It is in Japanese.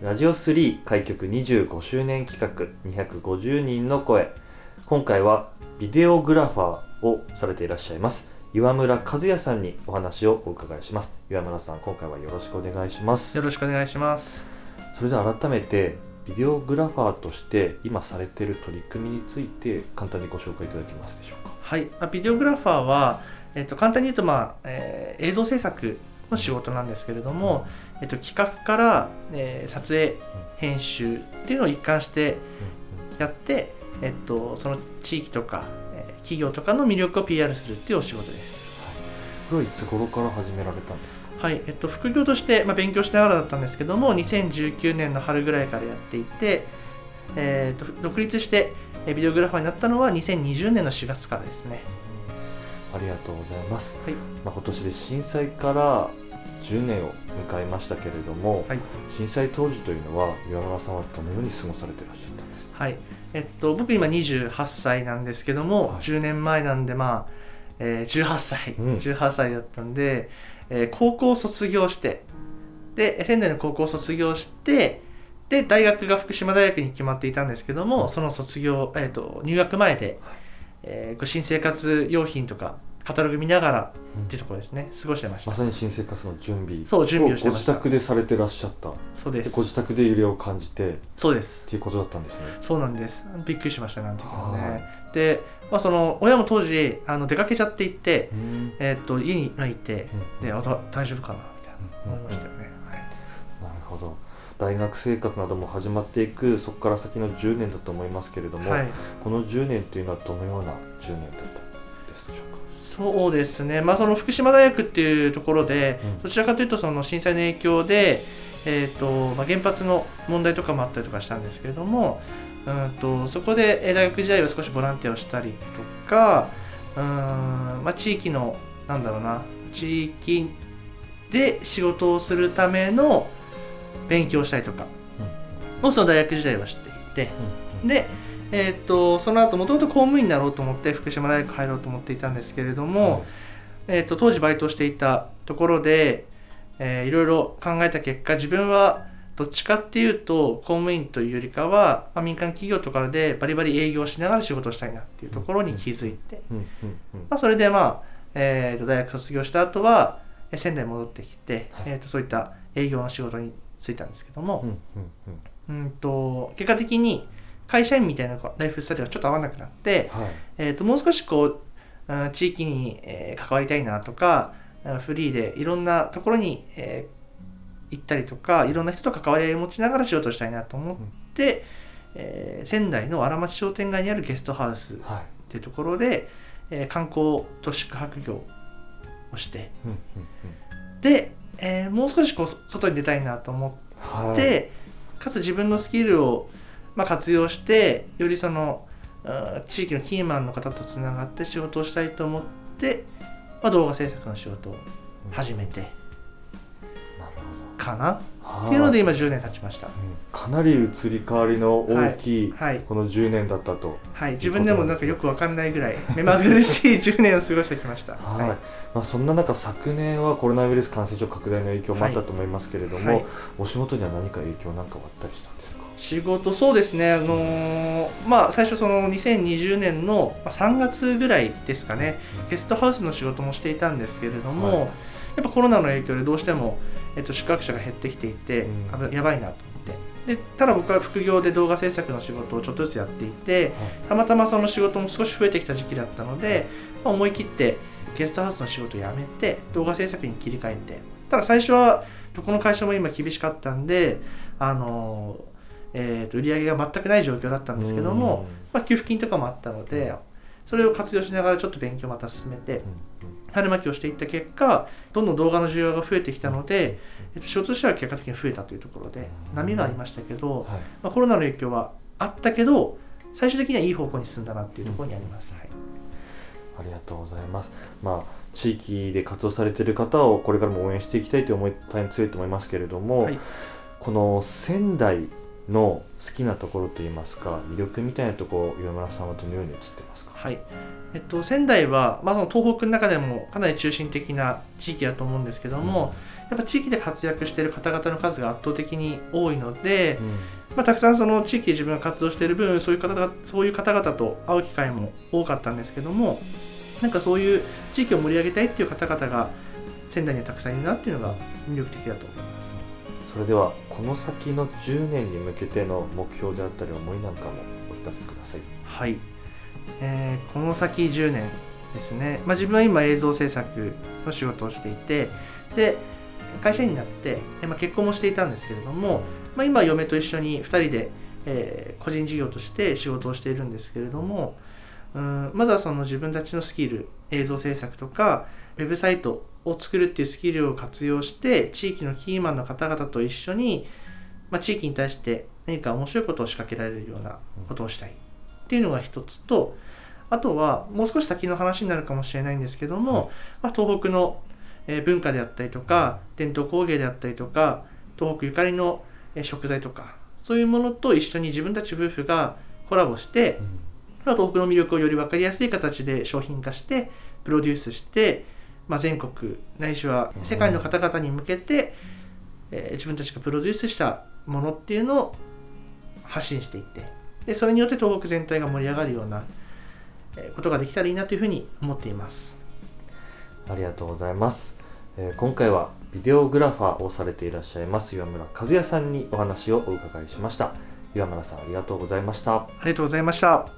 ラジオ3開局25周年企画250人の声。今回はビデオグラファーをされていらっしゃいます岩村和也さんにお話をお伺いします。岩村さん今回はよろしくお願いします。よろしくお願いします。それでは改めてビデオグラファーとして今されている取り組みについて簡単にご紹介いただけますでしょうか？はい。まあビデオグラファーは、えっと、簡単に言うと、まあえー映像制作の仕事なんですけれども、えっと、企画から、えー撮影編集っていうのを一貫してやって、えっと、その地域とか、えー企業とかの魅力を PR するっていうお仕事です。これはいつ頃から始められたんですか？はい、えっと、副業として、まあ、勉強しながらだったんですけども2019年の春ぐらいからやっていて、えー、と独立してえービデオグラファーになったのは2020年の4月からですねありがとうございます、はい。まあ、今年で震災から10年を迎えましたけれども、はい。震災当時というのは岩村さんはどのように過ごされていらっしゃったんですか？はい。えっと、僕今28歳なんですけども、はい。10年前なんでまあ、えー18歳、うん。18歳だったんで、えー高校を卒業してで仙台の高校を卒業してで大学が福島大学に決まっていたんですけども、その卒業、えー、と入学前で、えー新生活用品とかカタログ見ながらっていうところですね。過ごしてました、まさに新生活の準備。そう準備をしてました。宅でされてらっしゃった。そうでですご自宅で揺れを感じて。っそうです。ていうことだったんですね。そうなんです。びっくりしましたねあの時ははねで、まあ、その親も当時あの出かけちゃっていて、うん。えーっと家にいてうん。であだ大丈夫かなみたいな。思いましたよね、はい。なるほど。大学生活なども始まっていくそこから先の10年だと思いますけれども、はい、この10年というのはどのような10年だった？ですでしょうかそうですね、まあ、その福島大学っていうところで、うん。どちらかというとその震災の影響で、えーとまあ、原発の問題とかもあったりとかしたんですけれどもうんとそこでえー大学時代は少しボランティアをしたりとかうん、まあ、地域のなんだろうな地域で仕事をするための勉強をしたりとかもその大学時代はしていて。で、えー、とその後もともと公務員になろうと思って福島大学入ろうと思っていたんですけれども、えー、と当時バイトをしていたところで、えーいろいろ考えた結果自分はどっちかっていうと公務員というよりかは、まあ、民間企業とかでバリバリ営業しながら仕事をしたいなっていうところに気づいて、まあ、それでまあ、えー、と大学卒業した後はえー仙台に戻ってきて、はいえー、とそういった営業の仕事に就いたんですけども、うんと結果的に会社員みたいなライフスタイルがちょっと合わなくなって、はい。えー、ともう少しこううん地域に、えー関わりたいなとかうんフリーでいろんなところに、えー行ったりとかいろんな人と関わり合いを持ちながら仕事をしたいなと思って、えー仙台の荒町商店街にあるゲストハウスっはい。ていうところで、えー観光と宿泊業をしてうんうんうん。で、えーもう少しこう外に出たいなと思ってはい。でかつ自分のスキルを、まあ、活用してよりそのうん地域のキーマンの方とつながって仕事をしたいと思って、まあ、動画制作の仕事を始めてかな？ほどっていうので今10年経ちました。うん。かなり移り変わりの大きいはい、この10年だったと。はい、自分でもなんかよくわかんないぐらい目まぐるしい10年を過ごしてきました。はい。まあ、そんな中昨年はコロナウイルス感染症拡大の影響もあったと思い。ますけれども、はいお仕事には何か影響なんかはあったりした仕事そうですね。あのーまあ最初その2020年のまあ3月ぐらいですかね。ゲストハウスの仕事もしていたんですけれども、はい。やっぱコロナの影響でどうしても、えっと、宿泊者が減ってきていて、うん。やばいなと思って。でただ僕は副業で動画制作の仕事をちょっとずつやっていてたまたまその仕事も少し増えてきた時期だったので、まあ思い切ってゲストハウスの仕事を辞めて動画制作に切り替えて。ただ最初はどこの会社も今厳しかったんであのえー、と売り上げが全くない状況だったんですけども、まあ、給付金とかもあったのでそれを活用しながらちょっと勉強また進めて春巻きをしていった結果どんどん動画の需要が増えてきたので、えっと、仕事としては結果的に増えたというところで波がありましたけど、はい。まあ、コロナの影響はあったけど最終的にはいい方向に進んだなっていうところにあります。はい。ありがとうございます。まあ地域で活動されている方をこれからも応援していきたいという思い大変強いと思いますけれども、はい。この仙台の好きなところといいますか魅力みたいなところ岩村さんはどのように映ってますか？はいえっと、仙台は、まあ、その東北の中でもかなり中心的な地域だと思うんですけども、やっぱ地域で活躍している方々の数が圧倒的に多いので、まあ、たくさんその地域で自分が活動している分そういう方々そういう方々と会う機会も多かったんですけどもなんかそういう地域を盛り上げたいっていう方々が仙台にはたくさんいるなっていうのが魅力的だと思います。それではこの先の10年に向けての目標であったり思いなんかもお聞かせください。はい、えーこの先10年ですね、まあ、自分は今映像制作の仕事をしていてで会社員になって、まあ、結婚もしていたんですけれども、まあ、今嫁と一緒に2人で、えー個人事業として仕事をしているんですけれどもうんまずはその自分たちのスキル映像制作とかウェブサイトを作るっていうスキルを活用して地域のキーマンの方々と一緒に、まあ、地域に対して何か面白いことを仕掛けられるようなことをしたい。っていうのが一つとあとはもう少し先の話になるかもしれないんですけども、はい。まあ、東北のえー文化であったりとか伝統工芸であったりとか東北ゆかりのえー食材とかそういうものと一緒に自分たち夫婦がコラボして、まあ東北の魅力をより分かりやすい形で商品化してプロデュースして、まあ、全国ないしは世界の方々に向けて、えー自分たちがプロデュースしたものっていうのを発信していってでそれによって東北全体が盛り上がるようなえーことができたらいいなというふうに思っています。ありがとうございます。えー今回はビデオグラファーをされていらっしゃいます岩村和也さんにお話をお伺いしました。岩村さんありがとうございました。ありがとうございました。